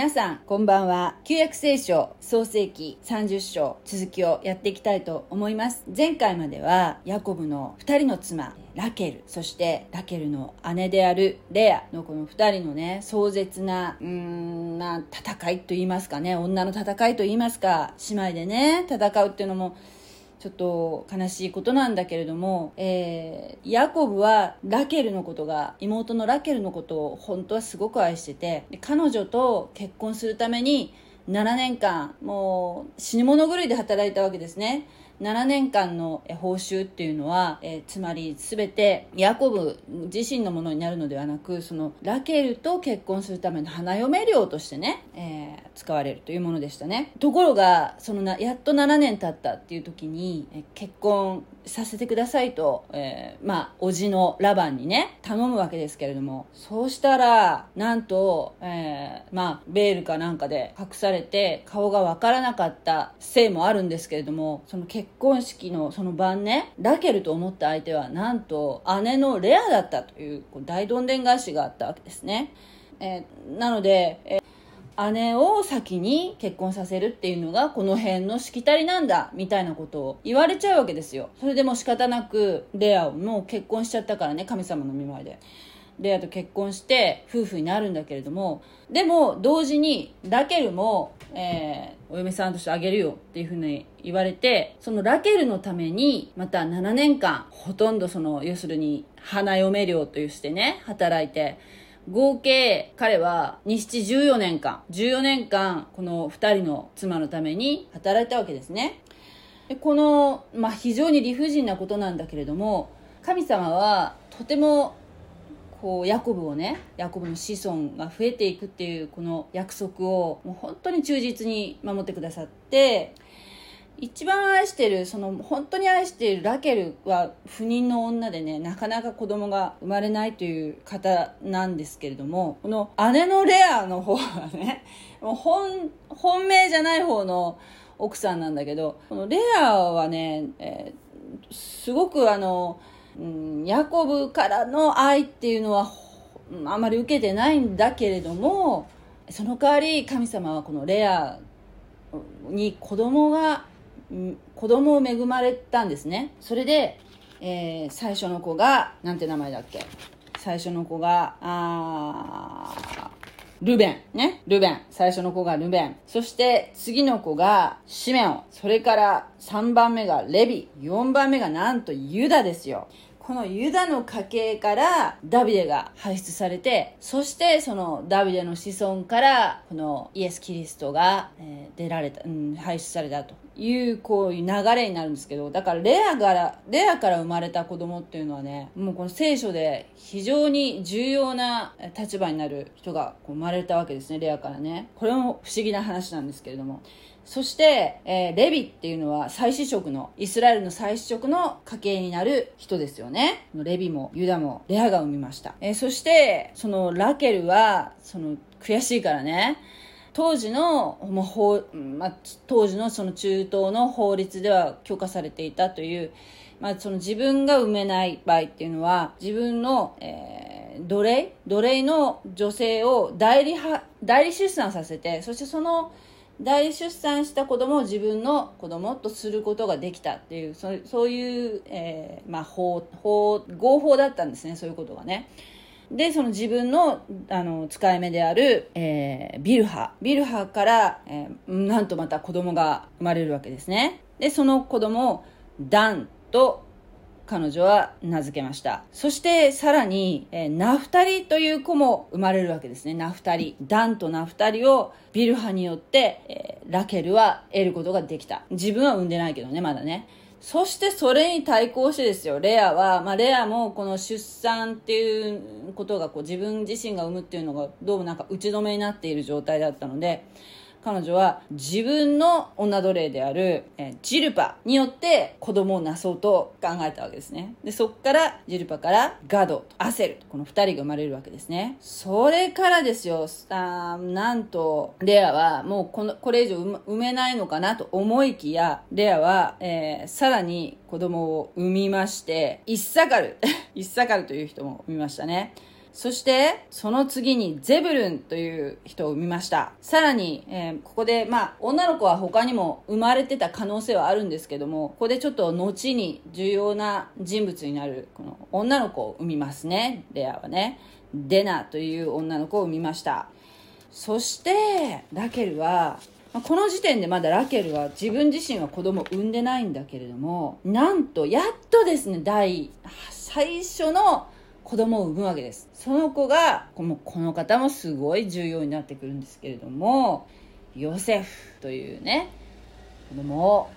皆さんこんばんは。旧約聖書創世記30章続きをやっていきたいと思います。前回まではヤコブの2人の妻ラケルそしてラケルの姉であるレアのこの2人のね壮絶なうーんな戦いと言いますかね女の戦いと言いますか姉妹でね戦うっていうのもちょっと悲しいことなんだけれども、えー、ヤコブはラケルのことが、妹のラケルのことを本当はすごく愛してて、彼女と結婚するために7年間、もう死に物狂いで働いたわけですね。7年間の報酬っていうのは、えー、つまり全てヤコブ自身のものになるのではなくそのラケルと結婚するための花嫁料としてね、えー、使われるというものでしたね。ところがそのなやっと7年経ったっていう時に、えー、結婚させてくださいと、えー、まあ叔父のラバンにね頼むわけですけれどもそうしたらなんと、えー、まあベールかなんかで隠されて顔がわからなかったせいもあるんですけれどもその結婚式のその晩ねラケルと思った相手はなんと姉のレアだったという大どんでん返しがあったわけですね、えー、なので、えー、姉を先に結婚させるっていうのがこの辺のしきたりなんだみたいなことを言われちゃうわけですよ。それでも仕方なくレアをもう結婚しちゃったからね神様の見舞いで。レアと結婚して夫婦になるんだけれども。でも同時にラケルも、えー、お嫁さんとしてあげるよっていうふうに言われてそのラケルのためにまた7年間ほとんどその要するに花嫁料としてね働いて合計彼は日七14年間14年間この2人の妻のために働いたわけですね。でこの、まあ、非常に理不尽なことなんだけれども神様はとてもこうヤコブをねヤコブの子孫が増えていくっていうこの約束をもう本当に忠実に守ってくださって一番愛してるその本当に愛しているラケルは不妊の女でねなかなか子供が生まれないという方なんですけれどもこの姉のレアの方はね もう本本命じゃない方の奥さんなんだけどこのレアはね、えー、すごくあのうん、ヤコブからの愛っていうのはあまり受けてないんだけれどもその代わり神様はこのレアに子供が子供を恵まれたんですねそれで、えー、最初の子がなんて名前だっけ？最初の子があルベン。ね？ルベン。最初の子がルベン。そして次の子がシメオン。それから3番目がレビ。4番目がなんとユダですよ。このユダの家系からダビデが輩出されて、そしてそのダビデの子孫からこのイエス・キリストが、え、出られた、うん、輩出されたというこういう流れになるんですけど、だからレアから、レアから生まれた子供っていうのはね、もうこの聖書で非常に重要な立場になる人が生まれたわけですね、レアからね。これも不思議な話なんですけれども。そして、えー、レビっていうのは祭司職の、イスラエルの祭司職の家系になる人ですよね。レビもユダもレアが産みました。えー、そして、そのラケルは、その悔しいからね、当時の、まあ法まあ、当時のその中東の法律では許可されていたという、まあ、その自分が産めない場合っていうのは自分の、えー、奴隷奴隷の女性を代理は代理出産させてそしてその代理出産した子供を自分の子供とすることができたっていうそうそういう、えーまあ法、法合法だったんですねそういうことがね。で、その自分の、あの、使い目である、えー、ビルハ。ビルハから、えー、なんとまた子供が生まれるわけですね。で、その子供を、ダンと彼女は名付けました。そしてさらに、えー、ナフタリという子も生まれるわけですね。ナフタリ。ダンとナフタリをビルハによって、えー、ラケルは得ることができた。自分は産んでないけどね、まだね。そしてそれに対抗してですよ、レアは、まあ、レアもこの出産っていうことがこう自分自身が産むっていうのがどうもなんか打ち止めになっている状態だったので、彼女は自分の女奴隷である、えジルパによって子供をなそうと考えたわけですね。で、そっからジルパからガドとアセルこの二人が生まれるわけですね。それからですよ、あなんと、レアはもうこの、これ以上産めないのかなと思いきや、レアは、えー、さらに子供を産みまして、イッサカル、イッサカルという人も産みましたね。そしてその次にゼブルンという人を産みました。さらに、えー、ここでまあ女の子は他にも生まれてた可能性はあるんですけどもここでちょっと後に重要な人物になるこの女の子を産みますね。レアはね。デナという女の子を産みました。そしてラケルはこの時点でまだラケルは自分自身は子供を産んでないんだけれどもなんとやっとですね第最初の子供を産むわけです。その子がこのこの方もすごい重要になってくるんですけれどもヨセフというね子供を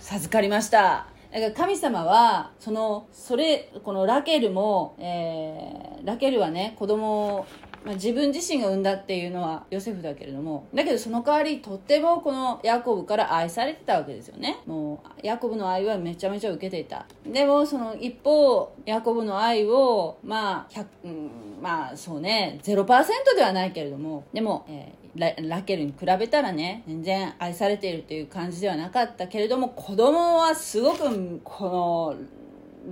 授かりました。だから神様はそのそれこのラケルも、えー、ラケルはね子供をまあ、自分自身が産んだっていうのはヨセフだけれどもだけどその代わりとってもこのヤコブから愛されてたわけですよね。もうヤコブの愛はめちゃめちゃ受けていた。でもその一方ヤコブの愛をまあ100、うん、まあそうね0%ではないけれどもでも、えー、ララケルに比べたらね全然愛されているという感じではなかったけれども子供はすごくこの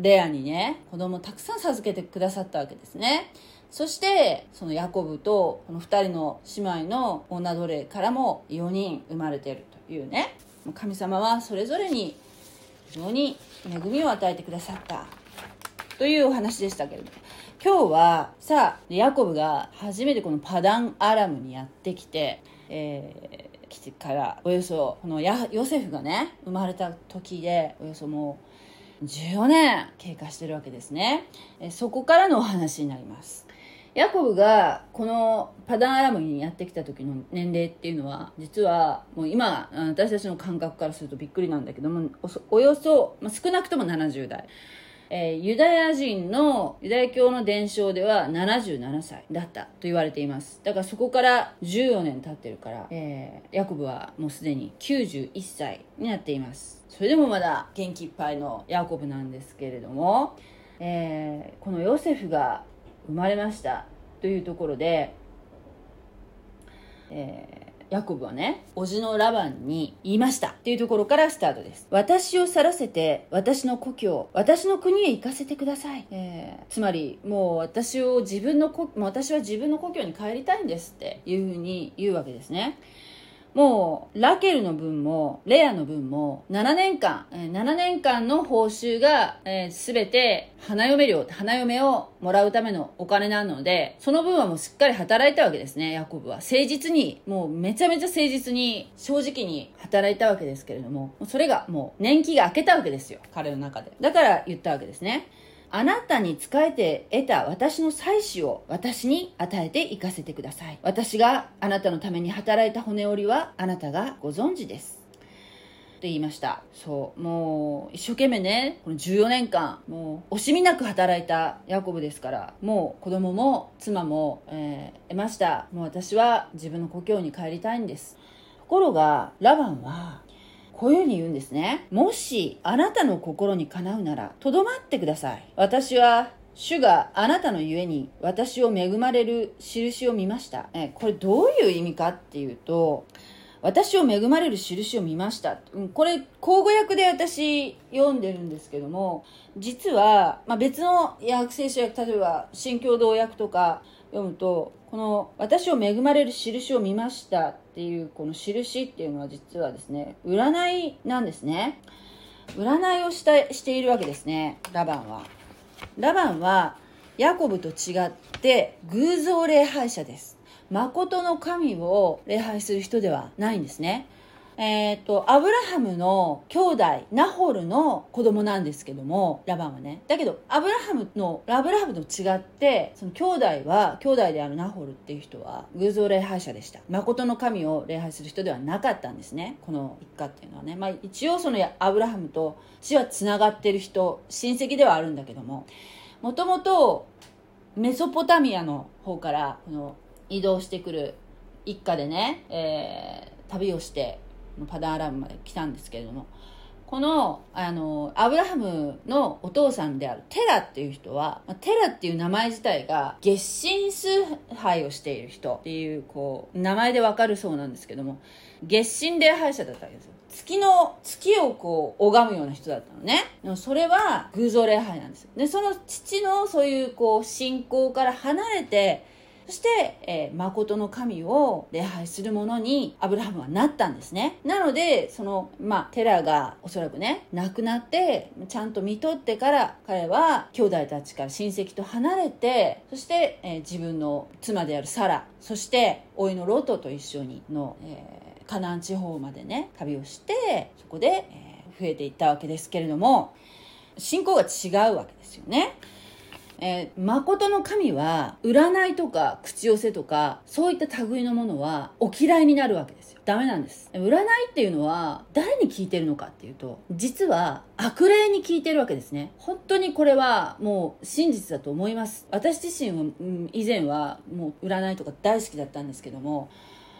レアにね子供をたくさん授けてくださったわけですね。そしてそのヤコブとこの2人の姉妹の女奴隷からも4人生まれているというね。神様はそれぞれに非常に恵みを与えてくださったというお話でしたけれども。今日はさあヤコブが初めてこのパダンアラムにやってきて、えー、来てからおよそこのヨセフがね生まれた時でおよそもう14年経過してるわけですね。えそこからのお話になります。ヤコブがこのパダンアラムにやってきた時の年齢っていうのは実はもう今私たちの感覚からするとびっくりなんだけどもおよそ、まあ、少なくとも70代、えー、ユダヤ人のユダヤ教の伝承では77歳だったと言われています。だからそこから14年経ってるから、えー、ヤコブはもうすでに91歳になっています。それでもまだ元気いっぱいのヤコブなんですけれども、えー、このヨセフが生まれましたというところで、えー、ヤコブはね、叔父のラバンに言いましたっていうところからスタートです。私を去らせて、私の故郷、私の国へ行かせてください。えー、つまり、もう私を自分の、もう私は自分の故郷に帰りたいんですっていうふうに言うわけですね。もう、ラケルの分も、レアの分も、7年間、7年間の報酬が、えー、全て、花嫁料、花嫁をもらうためのお金なので、その分はもうしっかり働いたわけですね、ヤコブは。誠実に、もうめちゃめちゃ誠実に、正直に働いたわけですけれども、それがもう年季が明けたわけですよ、彼の中で。だから言ったわけですね。あなたに仕えて得た私の妻子を私に与えて行かせてください。私があなたのために働いた骨折りはあなたがご存知です。って言いましたそうもう一生懸命ねこの14年間もう惜しみなく働いたヤコブですからもう子供も妻も、えー、得ましたもう私は自分の故郷に帰りたいんですところがラバンはこういうふうに言うんですね。もし、あなたの心にかなうなら、とどまってください。私は、主があなたのゆえに私を恵まれる印を見ました。え、これどういう意味かっていうと、私を恵まれる印を見ました。うんこれ、口語訳で私読んでるんですけども、実は、まあ、別の訳聖書訳、例えば、新共同訳とか読むと、この私を恵まれる印を見ましたっていうこの印っていうのは実はですね占いなんですね。占いをしたしているわけですねラバンは。ラバンはヤコブと違って偶像礼拝者です。誠の神を礼拝する人ではないんですね。えっ、ー、と、アブラハムの兄弟、ナホルの子供なんですけども、ラバンはね。だけど、アブラハムの、アブラハムと違って、その兄弟は、兄弟であるナホルっていう人は、偶像礼拝者でした。誠の神を礼拝する人ではなかったんですね。この一家っていうのはね。まあ一応そのアブラハムと血は繋がってる人、親戚ではあるんだけども、もともと、メソポタミアの方から、この、移動してくる一家でね、えー、旅をしてパダンアラムまで来たんですけれどもこのあのアブラハムのお父さんであるテラっていう人はテラっていう名前自体が月神崇拝をしている人っていうこう名前でわかるそうなんですけども月神礼拝者だったわけですよ。月の月をこう拝むような人だったのね。でもそれは偶像礼拝なんですよ。でその父のそういうこう信仰から離れてそして、えー、誠の神を礼拝する者にアブラハムはなったんですね。なので、その、まあ、テラがおそらくね、亡くなって、ちゃんと見とってから、彼は兄弟たちから親戚と離れて、そして、えー、自分の妻であるサラ、そして、甥のロトと一緒にの、えー、カナン地方までね、旅をして、そこで、えー、増えていったわけですけれども、信仰が違うわけですよね。えー、誠の神は占いとか口寄せとかそういった類のものはお嫌いになるわけですよ。ダメなんです。占いっていうのは誰に聞いてるのかっていうと実は悪霊に聞いてるわけですね。本当にこれはもう真実だと思います。私自身は、うん、以前はもう占いとか大好きだったんですけども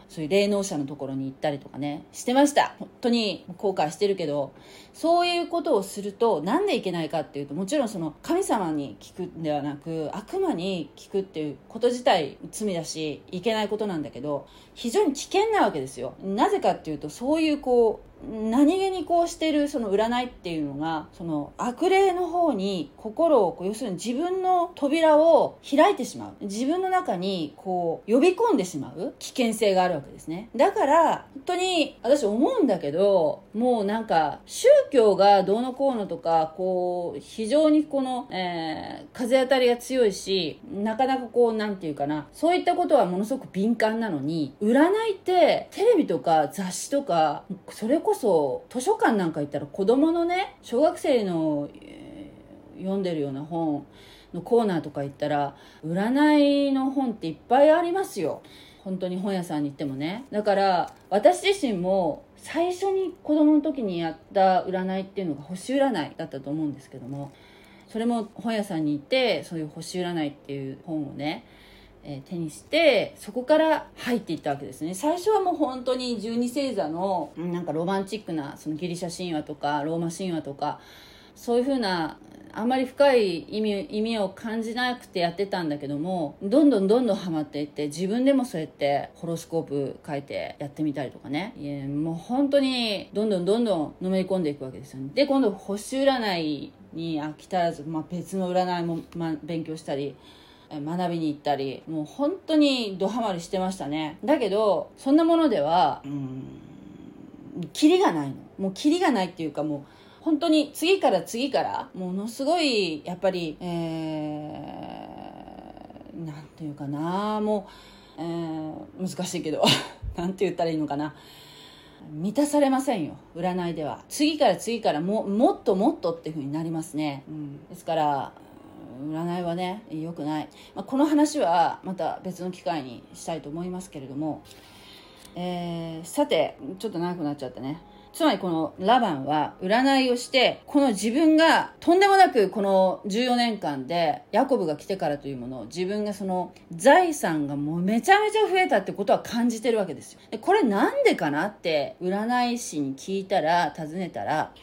そういう霊能者のところに行ったりとかね、してました。本当に後悔してるけど、そういうことをすると、なんでいけないかっていうと、もちろんその神様に聞くんではなく、悪魔に聞くっていうこと自体罪だし、いけないことなんだけど、非常に危険なわけですよ。なぜかっていうと、そういうこう、何気にこうしてるその占いっていうのがその悪霊の方に心をこう要するに自分の扉を開いてしまう。自分の中にこう呼び込んでしまう。危険性があるわけですね。だから本当に私思うんだけどもうなんか宗教がどうのこうのとかこう非常にこの、えー、風当たりが強いしなかなかこうなんていうかなそういったことはものすごく敏感なのに占いってテレビとか雑誌とかそれこそ図書館なんか行ったら子供のね小学生の、えー、読んでるような本のコーナーとか行ったら占いの本っていっぱいありますよ。本当に本屋さんに行ってもね。だから私自身も最初に子供の時にやった占いっていうのが星占いだったと思うんですけどもそれも本屋さんに行ってそういう星占いっていう本をねえ手にしてそこから入っていったわけですね。最初はもう本当に十二星座のなんかロマンチックなそのギリシャ神話とかローマ神話とかそういうふうなあんまり深い意味意味を感じなくてやってたんだけどもどんどんどんどんハマっていって自分でもそうやってホロスコープ書いてやってみたりとかね。いやもう本当にどんどんどんどんのめり込んでいくわけですよね。で今度星占いに飽き足らず、まあ、別の占いも、まあ、勉強したり学びに行ったりもう本当にドハマりしてましたね。だけどそんなものではうんキリがないの。もうキリがないっていうかもう本当に次から次からものすごいやっぱりえー、なんていうかなもう、えー、難しいけど なんて言ったらいいのかな。満たされませんよ。占いでは。次から次からももっともっとっていうふうになりますね、うん、ですから占いはね良くない、まあ、この話はまた別の機会にしたいと思いますけれども、えー、さてちょっと長くなっちゃったね。つまりこのラバンは占いをしてこの自分がとんでもなくこの14年間でヤコブが来てからというものを自分がその財産がもうめちゃめちゃ増えたってことは感じてるわけですよ。でこれなんでかなって占い師に聞いたら尋ねたら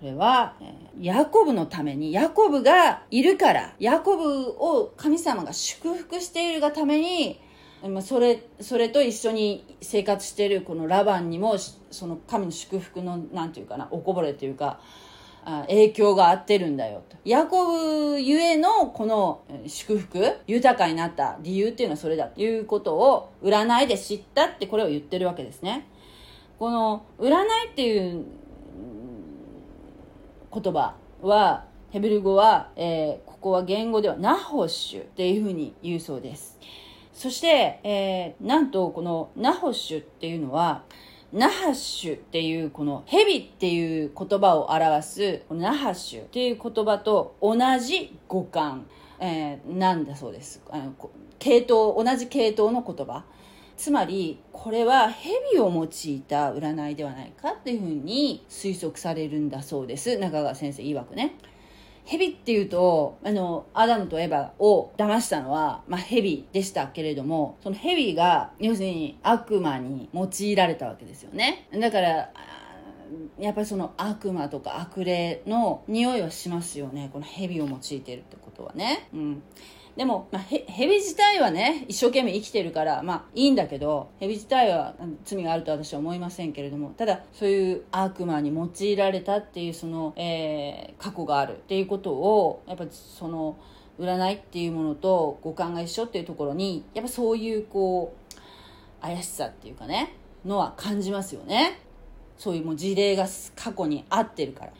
これは、ヤコブのために、ヤコブがいるから、ヤコブを神様が祝福しているがために、それ、それと一緒に生活しているこのラバンにも、その神の祝福の、なんていうかな、おこぼれというか、影響があってるんだよと。ヤコブゆえのこの祝福、豊かになった理由っていうのはそれだということを占いで知ったってこれを言ってるわけですね。この占いっていう言葉はヘブル語は、えー、ここは言語ではナホッシュっていうふうに言うそうです。そして、えー、なんとこのナホッシュっていうのはナハッシュっていうこのヘビっていう言葉を表すナハッシュっていう言葉と同じ語感、えー、なんだそうです。あの系統同じ系統の言葉。つまりこれは蛇を用いた占いではないかっていうふうに推測されるんだそうです。中川先生曰くね。蛇っていうとあのアダムとエバを騙したのは、まあ、蛇でしたけれどもその蛇が要するに悪魔に用いられたわけですよね。だからやっぱりその悪魔とか悪霊の匂いはしますよね。この蛇を用いてるってことはね。うん。でも、まあ、へ蛇自体はね一生懸命生きてるからまあいいんだけど蛇自体は罪があると私は思いませんけれどもただそういう悪魔に用いられたっていうその、えー、過去があるっていうことをやっぱその占いっていうものと五感が一緒っていうところにやっぱそういうこう怪しさっていうかねのは感じますよね。そういうもう事例が過去に合ってるから。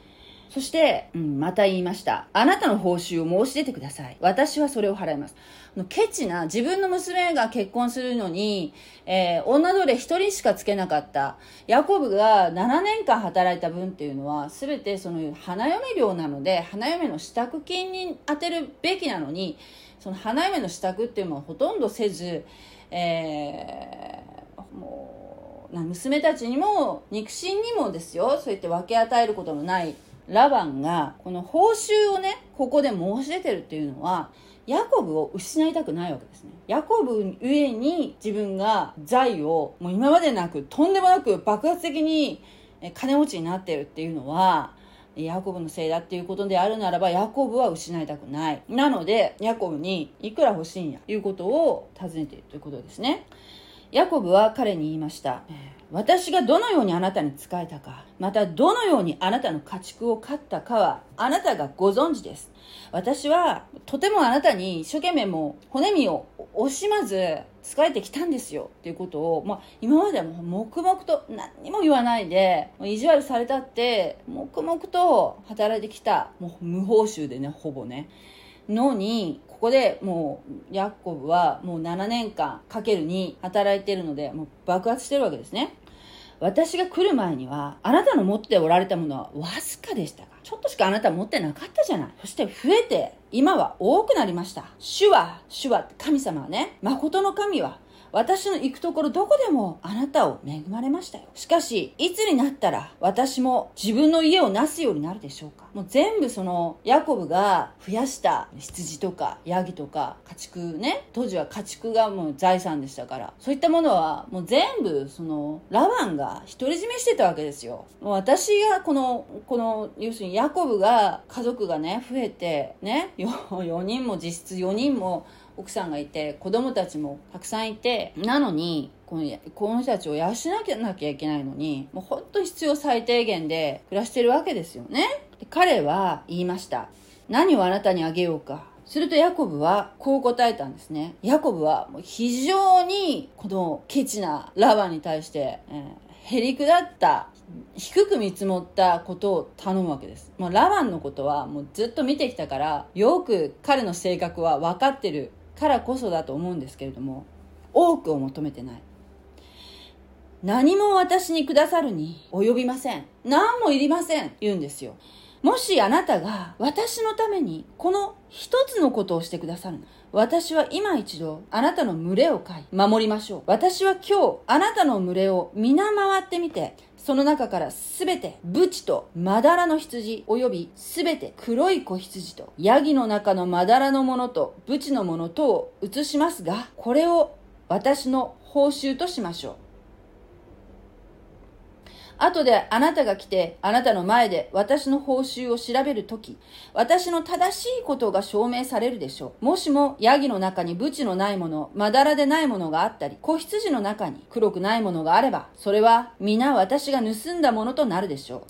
そして、うん、また言いました。あなたの報酬を申し出てください。私はそれを払います。ケチな、自分の娘が結婚するのに、えー、女奴隷一人しかつけなかった。ヤコブが7年間働いた分っていうのは、すべてその花嫁料なので、花嫁の支度金に充てるべきなのに、その花嫁の支度っていうのはほとんどせず、えー、もう、娘たちにも肉親にもですよそうやって分け与えることのないラバンがこの報酬をねここで申し出てるっていうのはヤコブを失いたくないわけですね。ヤコブゆえに自分が財をもう今までなくとんでもなく爆発的に金持ちになってるっていうのはヤコブのせいだっていうことであるならばヤコブは失いたくない。なのでヤコブにいくら欲しいんやということを尋ねているということですね。ヤコブは彼に言いました。私がどのようにあなたに仕えたか、またどのようにあなたの家畜を飼ったかは、あなたがご存知です。私は、とてもあなたに一生懸命も骨身を惜しまず仕えてきたんですよっていうことを、まあ、今まではも黙々と何にも言わないで、意地悪されたって、黙々と働いてきた、もう無報酬でね、ほぼね。のに、ここでもうヤコブはもう7年間かける2働いてるのでもう爆発してるわけですね。私が来る前にはあなたの持っておられたものはわずかでしたがちょっとしかあなた持ってなかったじゃない。そして増えて今は多くなりました。主は主は神様はね誠の神は私の行くところどこでもあなたを恵まれましたよ。しかし、いつになったら私も自分の家をなすようになるでしょうかもう全部その、ヤコブが増やした羊とかヤギとか家畜ね、当時は家畜がもう財産でしたから、そういったものはもう全部その、ラバンが独り占めしてたわけですよ。もう私がこの、この、要するにヤコブが家族がね、増えて、ね、4人も実質4人も奥さんがいて子供たちもたくさんいてなのにこのこの人たちを養わなきゃいけないのにもう本当に必要最低限で暮らしてるわけですよね。彼は言いました。何をあなたにあげようか。するとヤコブはこう答えたんですね。ヤコブはもう非常にこのケチなラバンに対して、えー、へりくだった低く見積もったことを頼むわけです。もうラバンのことはもうずっと見てきたから、よく彼の性格は分かってるからこそだと思うんですけれども多くを求めてない。何も私にくださるに及びません。何もいりません。言うんですよ。もしあなたが私のためにこの一つのことをしてくださる。私は今一度あなたの群れを飼い守りましょう。私は今日あなたの群れを皆回ってみてその中からすべてブチとまだらの羊及びすべて黒い子羊とヤギの中のまだらのものとブチのものとを移しますがこれを私の報酬としましょう。後であなたが来て、あなたの前で私の報酬を調べるとき、私の正しいことが証明されるでしょう。もしも、ヤギの中にブチのないもの、まだらでないものがあったり、子羊の中に黒くないものがあれば、それは皆私が盗んだものとなるでしょう。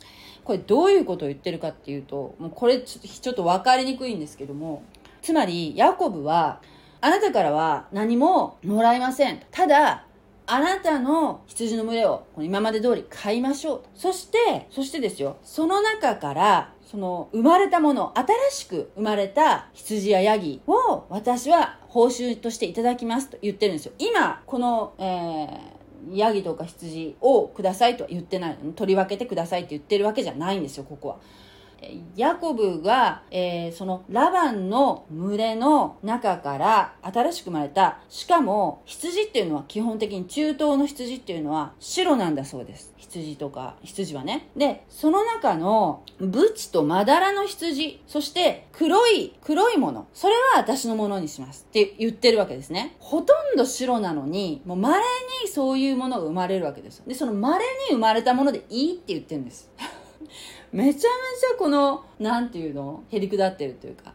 これどういうことを言ってるかっていうと、もうこれちょっとちょっと分かりにくいんですけども、つまり、ヤコブは、あなたからは何ももらえません。ただ、あなたの羊の群れを今まで通り飼いましょう。そして、そしてですよ、その中から、その生まれたもの、新しく生まれた羊やヤギを私は報酬としていただきますと言ってるんですよ。今、この、えー、ヤギとか羊をくださいとは言ってないの。取り分けてくださいって言ってるわけじゃないんですよ、ここは。ヤコブが、えー、そのラバンの群れの中から新しく生まれた、しかも羊っていうのは基本的に中東の羊っていうのは白なんだそうです。羊とか、羊はね。で、その中のブチとまだらの羊、そして黒い、黒いもの、それは私のものにしますって言ってるわけですね。ほとんど白なのに、もう稀にそういうものが生まれるわけです。で、その稀に生まれたものでいいって言ってるんです。めちゃめちゃこの、なんていうの？へりくだってるというか、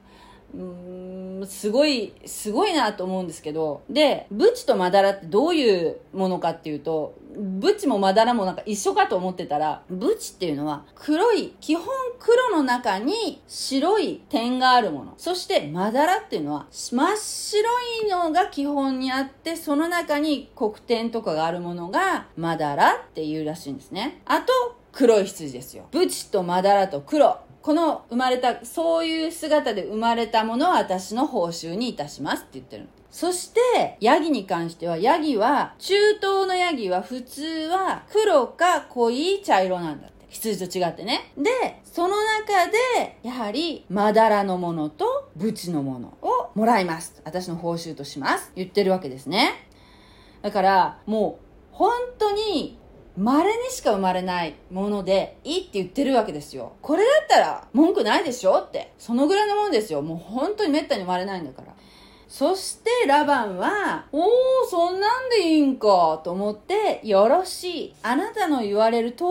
うーんすごいすごいなと思うんですけど。でブチとマダラってどういうものかっていうとブチもマダラもなんか一緒かと思ってたらブチっていうのは黒い基本黒の中に白い点があるもの。そしてマダラっていうのは真っ白いのが基本にあってその中に黒点とかがあるものがマダラっていうらしいんですね。あと黒い羊ですよブチとマダラと黒この生まれた、そういう姿で生まれたものを私の報酬にいたしますって言ってるの。そして、ヤギに関しては、ヤギは、中東のヤギは普通は黒か濃い茶色なんだって。羊と違ってね。で、その中で、やはり、まだらのものと、ブチのものをもらいます。私の報酬とします。言ってるわけですね。だから、もう、本当に稀にしか生まれないものでいいって言ってるわけですよ。これだったら文句ないでしょって。そのぐらいのもんですよ。もう本当に滅多に生まれないんだから。そしてラバンは、おー、そんなんでいいんかと思って、よろしい。あなたの言われる通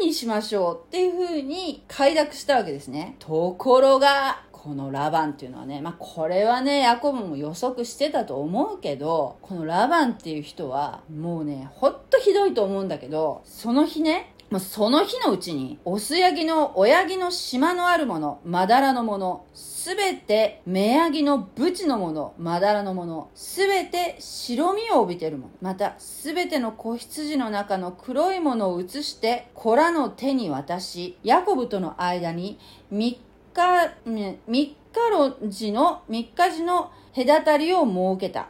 りにしましょうっていう風に快諾したわけですね。ところが、このラバンっていうのはね、まあ、これはね、ヤコブも予測してたと思うけど、このラバンっていう人は、もうね、ほんとひどいと思うんだけど、その日ね、もうその日のうちに、オスヤギの親木の島のあるもの、まだらのもの、すべて、目ヤギのブチのもの、まだらのもの、すべて白身を帯びてるもの、また、すべての子羊の中の黒いものを移して、子らの手に渡し、ヤコブとの間に3、3日路の、3日時の隔たりを設けた。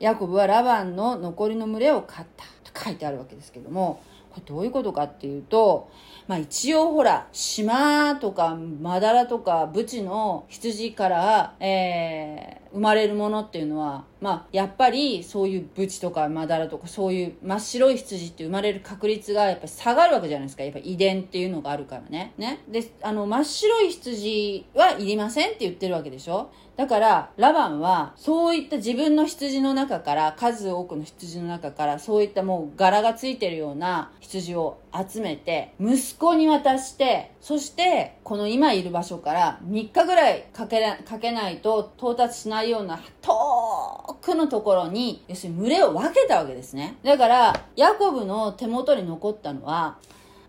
ヤコブはラバンの残りの群れを飼った。と書いてあるわけですけども、これどういうことかっていうと、まあ一応ほら、島とかまだらとかブチの羊から、えー、生まれるものっていうのは、まあやっぱりそういうブチとかマダラとかそういう真っ白い羊って生まれる確率がやっぱ下がるわけじゃないですか。やっぱ遺伝っていうのがあるからね。ね。で、あの真っ白い羊はいりませんって言ってるわけでしょだから、ラバンは、そういった自分の羊の中から、数多くの羊の中から、そういったもう柄がついてるような羊を集めて、息子に渡して、そして、この今いる場所から3日ぐらいかけかけないと到達しないような遠くのところに、要するに群れを分けたわけですね。だから、ヤコブの手元に残ったのは、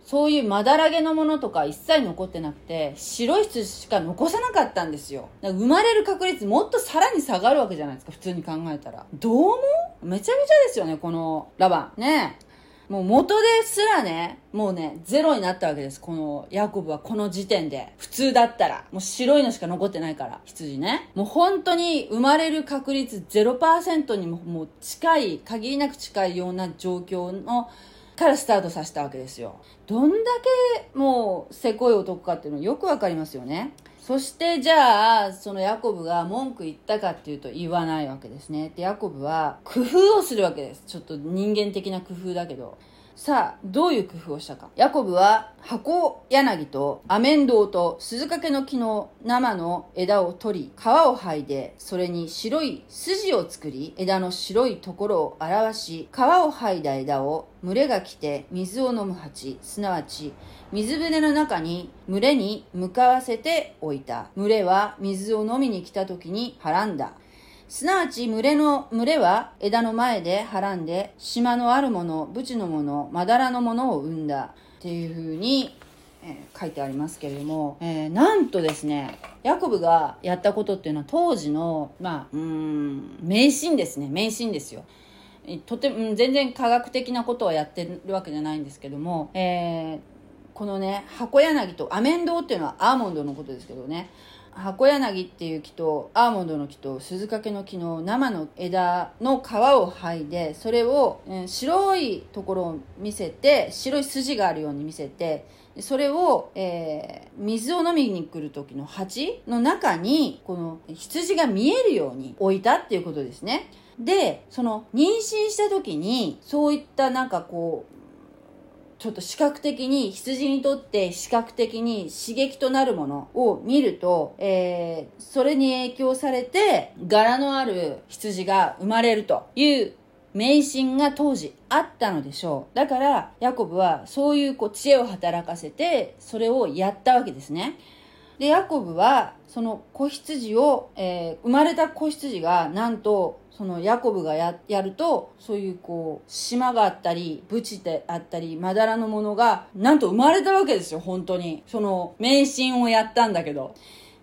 そういうまだらげのものとか一切残ってなくて、白い羊しか残さなかったんですよ。生まれる確率もっとさらに下がるわけじゃないですか、普通に考えたら。どう思う？めちゃめちゃですよね、このラバン。ねもう元ですらね、もうね、ゼロになったわけです。このヤコブはこの時点で。普通だったら。もう白いのしか残ってないから、羊ね。もう本当に生まれる確率0%にももう近い、限りなく近いような状況のからスタートさせたわけですよ。どんだけもうせこい男かっていうのよくわかりますよね。そしてじゃあ、そのヤコブが文句言ったかっていうと言わないわけですね。で、ヤコブは工夫をするわけです。ちょっと人間的な工夫だけど。さあ、どういう工夫をしたか。ヤコブは箱柳とアメンドウと鈴掛の木の生の枝を取り、皮を剥いで、それに白い筋を作り、枝の白いところを表し、皮を剥いだ枝を群れが来て水を飲む蜂、すなわち水舟の中に群れに向かわせておいた。群れは水を飲みに来た時にはらんだ。すなわち群れの、群れは枝の前ではらんで、島のあるもの、ブチのもの、まだらのものを生んだ。っていうふうに、えー、書いてありますけれども、えー、なんとですね、ヤコブがやったことっていうのは当時の、まあ、うん、迷信ですね。迷信ですよ。とても、全然科学的なことをやってるわけじゃないんですけども、えー、このね、箱柳と、アメンドウっていうのはアーモンドのことですけどね、箱柳っていう木とアーモンドの木と鈴掛の木の生の枝の皮を剥いでそれを、えー、白いところを見せて白い筋があるように見せてそれを、えー、水を飲みに来る時の鉢の中にこの羊が見えるように置いたっていうことですね。で、その妊娠した時にそういったなんかこうちょっと視覚的に、羊にとって視覚的に刺激となるものを見ると、えー、それに影響されて、柄のある羊が生まれるという迷信が当時あったのでしょう。だから、ヤコブはそういうこう知恵を働かせて、それをやったわけですね。でヤコブはその子羊を、えー、生まれた子羊がなんとそのヤコブがやるとそういうこう島があったりブチであったりまだらのものがなんと生まれたわけですよ本当に。その迷信をやったんだけど。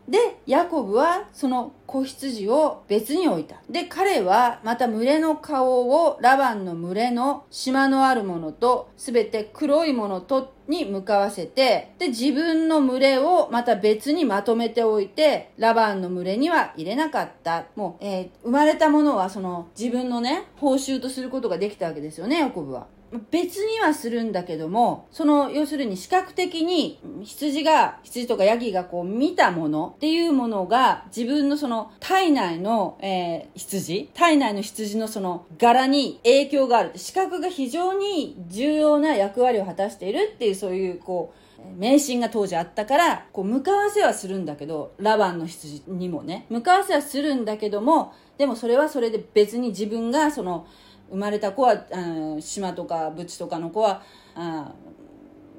でヤコブはその子羊を別に置いた。で彼はまた群れの顔をラバンの群れの島のあるものと全て黒いものとに向かわせてで自分の群れをまた別にまとめておいてラバンの群れには入れなかった。もう、えー、生まれたものはその自分のね報酬とすることができたわけですよねヤコブは。別にはするんだけども、その、要するに視覚的に羊が、羊とかヤギがこう見たものっていうものが自分のその体内の、えー、羊？体内の羊のその柄に影響がある。視覚が非常に重要な役割を果たしているっていうそういうこう、迷信が当時あったから、こう、向かわせはするんだけど、ラバンの羊にもね、向かわせはするんだけども、でもそれはそれで別に自分がその、生まれた子は、うん、島とかブチとかの子は、あ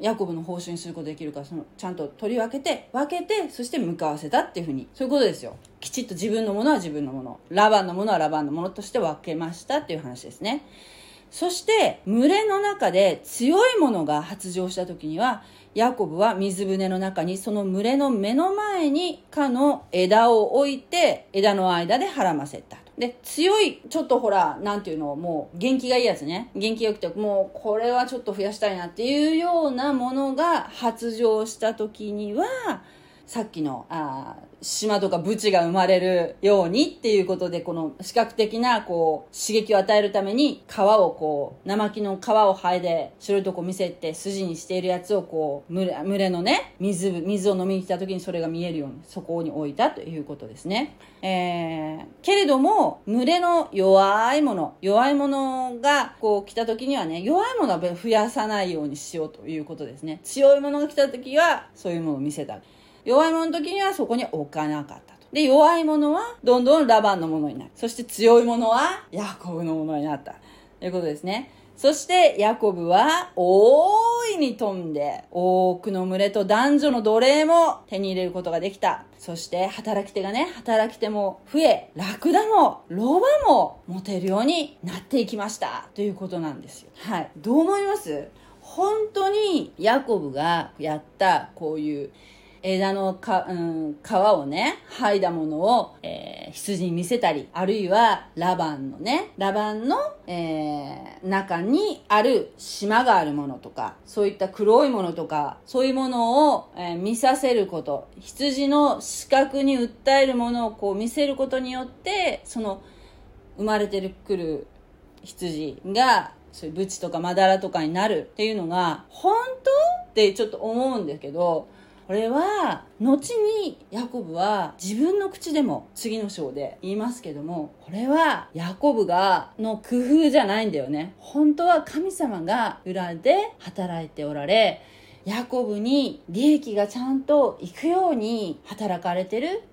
ヤコブの報酬にすることできるからそのちゃんと取り分けて分けてそして向かわせたっていうふうにそういうことですよ。きちっと自分のものは自分のもの。ラバンのものはラバンのものとして分けましたっていう話ですね。そして群れの中で強いものが発情した時にはヤコブは水舟の中にその群れの目の前にかの枝を置いて枝の間ではらませた。で、強い、ちょっとほら、なんていうの、もう、元気がいいやつね。元気よくて、もう、これはちょっと増やしたいなっていうようなものが発情した時には、さっきの、あ島とかブチが生まれるようにっていうことで、この視覚的な、こう、刺激を与えるために、皮をこう、生木の皮を剥いで、白いとこ見せて、筋にしているやつをこう、群れ群れのね、水、水を飲みに来た時にそれが見えるように、そこに置いたということですね。えー、けれども、群れの弱いもの、弱いものが、こう、来た時にはね、弱いものは増やさないようにしようということですね。強いものが来た時は、そういうものを見せた。弱いもの時にはそこに置かなかったと。で、弱いものはどんどんラバンのものになる。そして強いものはヤコブのものになった。ということですね。そしてヤコブは大いに飛んで多くの群れと男女の奴隷も手に入れることができた。そして働き手がね、働き手も増え、ラクダもロバも持てるようになっていきました。ということなんですよ。はい。どう思います？本当にヤコブがやったこういう枝のか、うん、皮をね、剥いだものを、えー、羊に見せたり、あるいはラバンのね、ラバンの、えー、中にある島があるものとか、そういった黒いものとか、そういうものを、えー、見させること、羊の視覚に訴えるものをこう見せることによって、その、生まれてくる羊が、そういうブチとかマダラとかになるっていうのが、本当ってちょっと思うんですけど、これは後にヤコブは自分の口でも次の章で言いますけどもこれはヤコブがの工夫じゃないんだよね。本当は神様が裏で働いておられヤコブに利益がちゃんと行くように働かれてる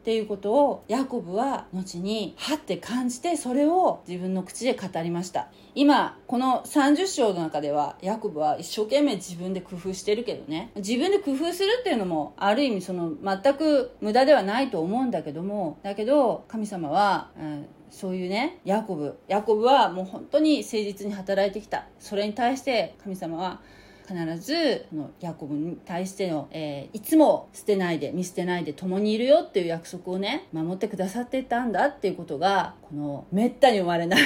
っていうことをヤコブは後にはって感じてそれを自分の口で語りました。今この30章の中ではヤコブは一生懸命自分で工夫してるけどね。自分で工夫するっていうのもある意味その全く無駄ではないと思うんだけどもだけど神様は、うん、そういうねヤコブ。ヤコブはもう本当に誠実に働いてきた。それに対して神様は必ずのヤコブに対しての、えー、いつも捨てないで見捨てないで共にいるよっていう約束をね守ってくださってたんだっていうことがこのめったに生まれない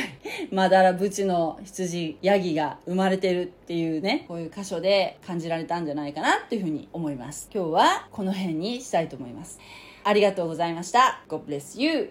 まだらぶちの羊ヤギが生まれてるっていうねこういう箇所で感じられたんじゃないかなっていうふうに思います。今日はこの辺にしたいと思います。ありがとうございました。God bless you.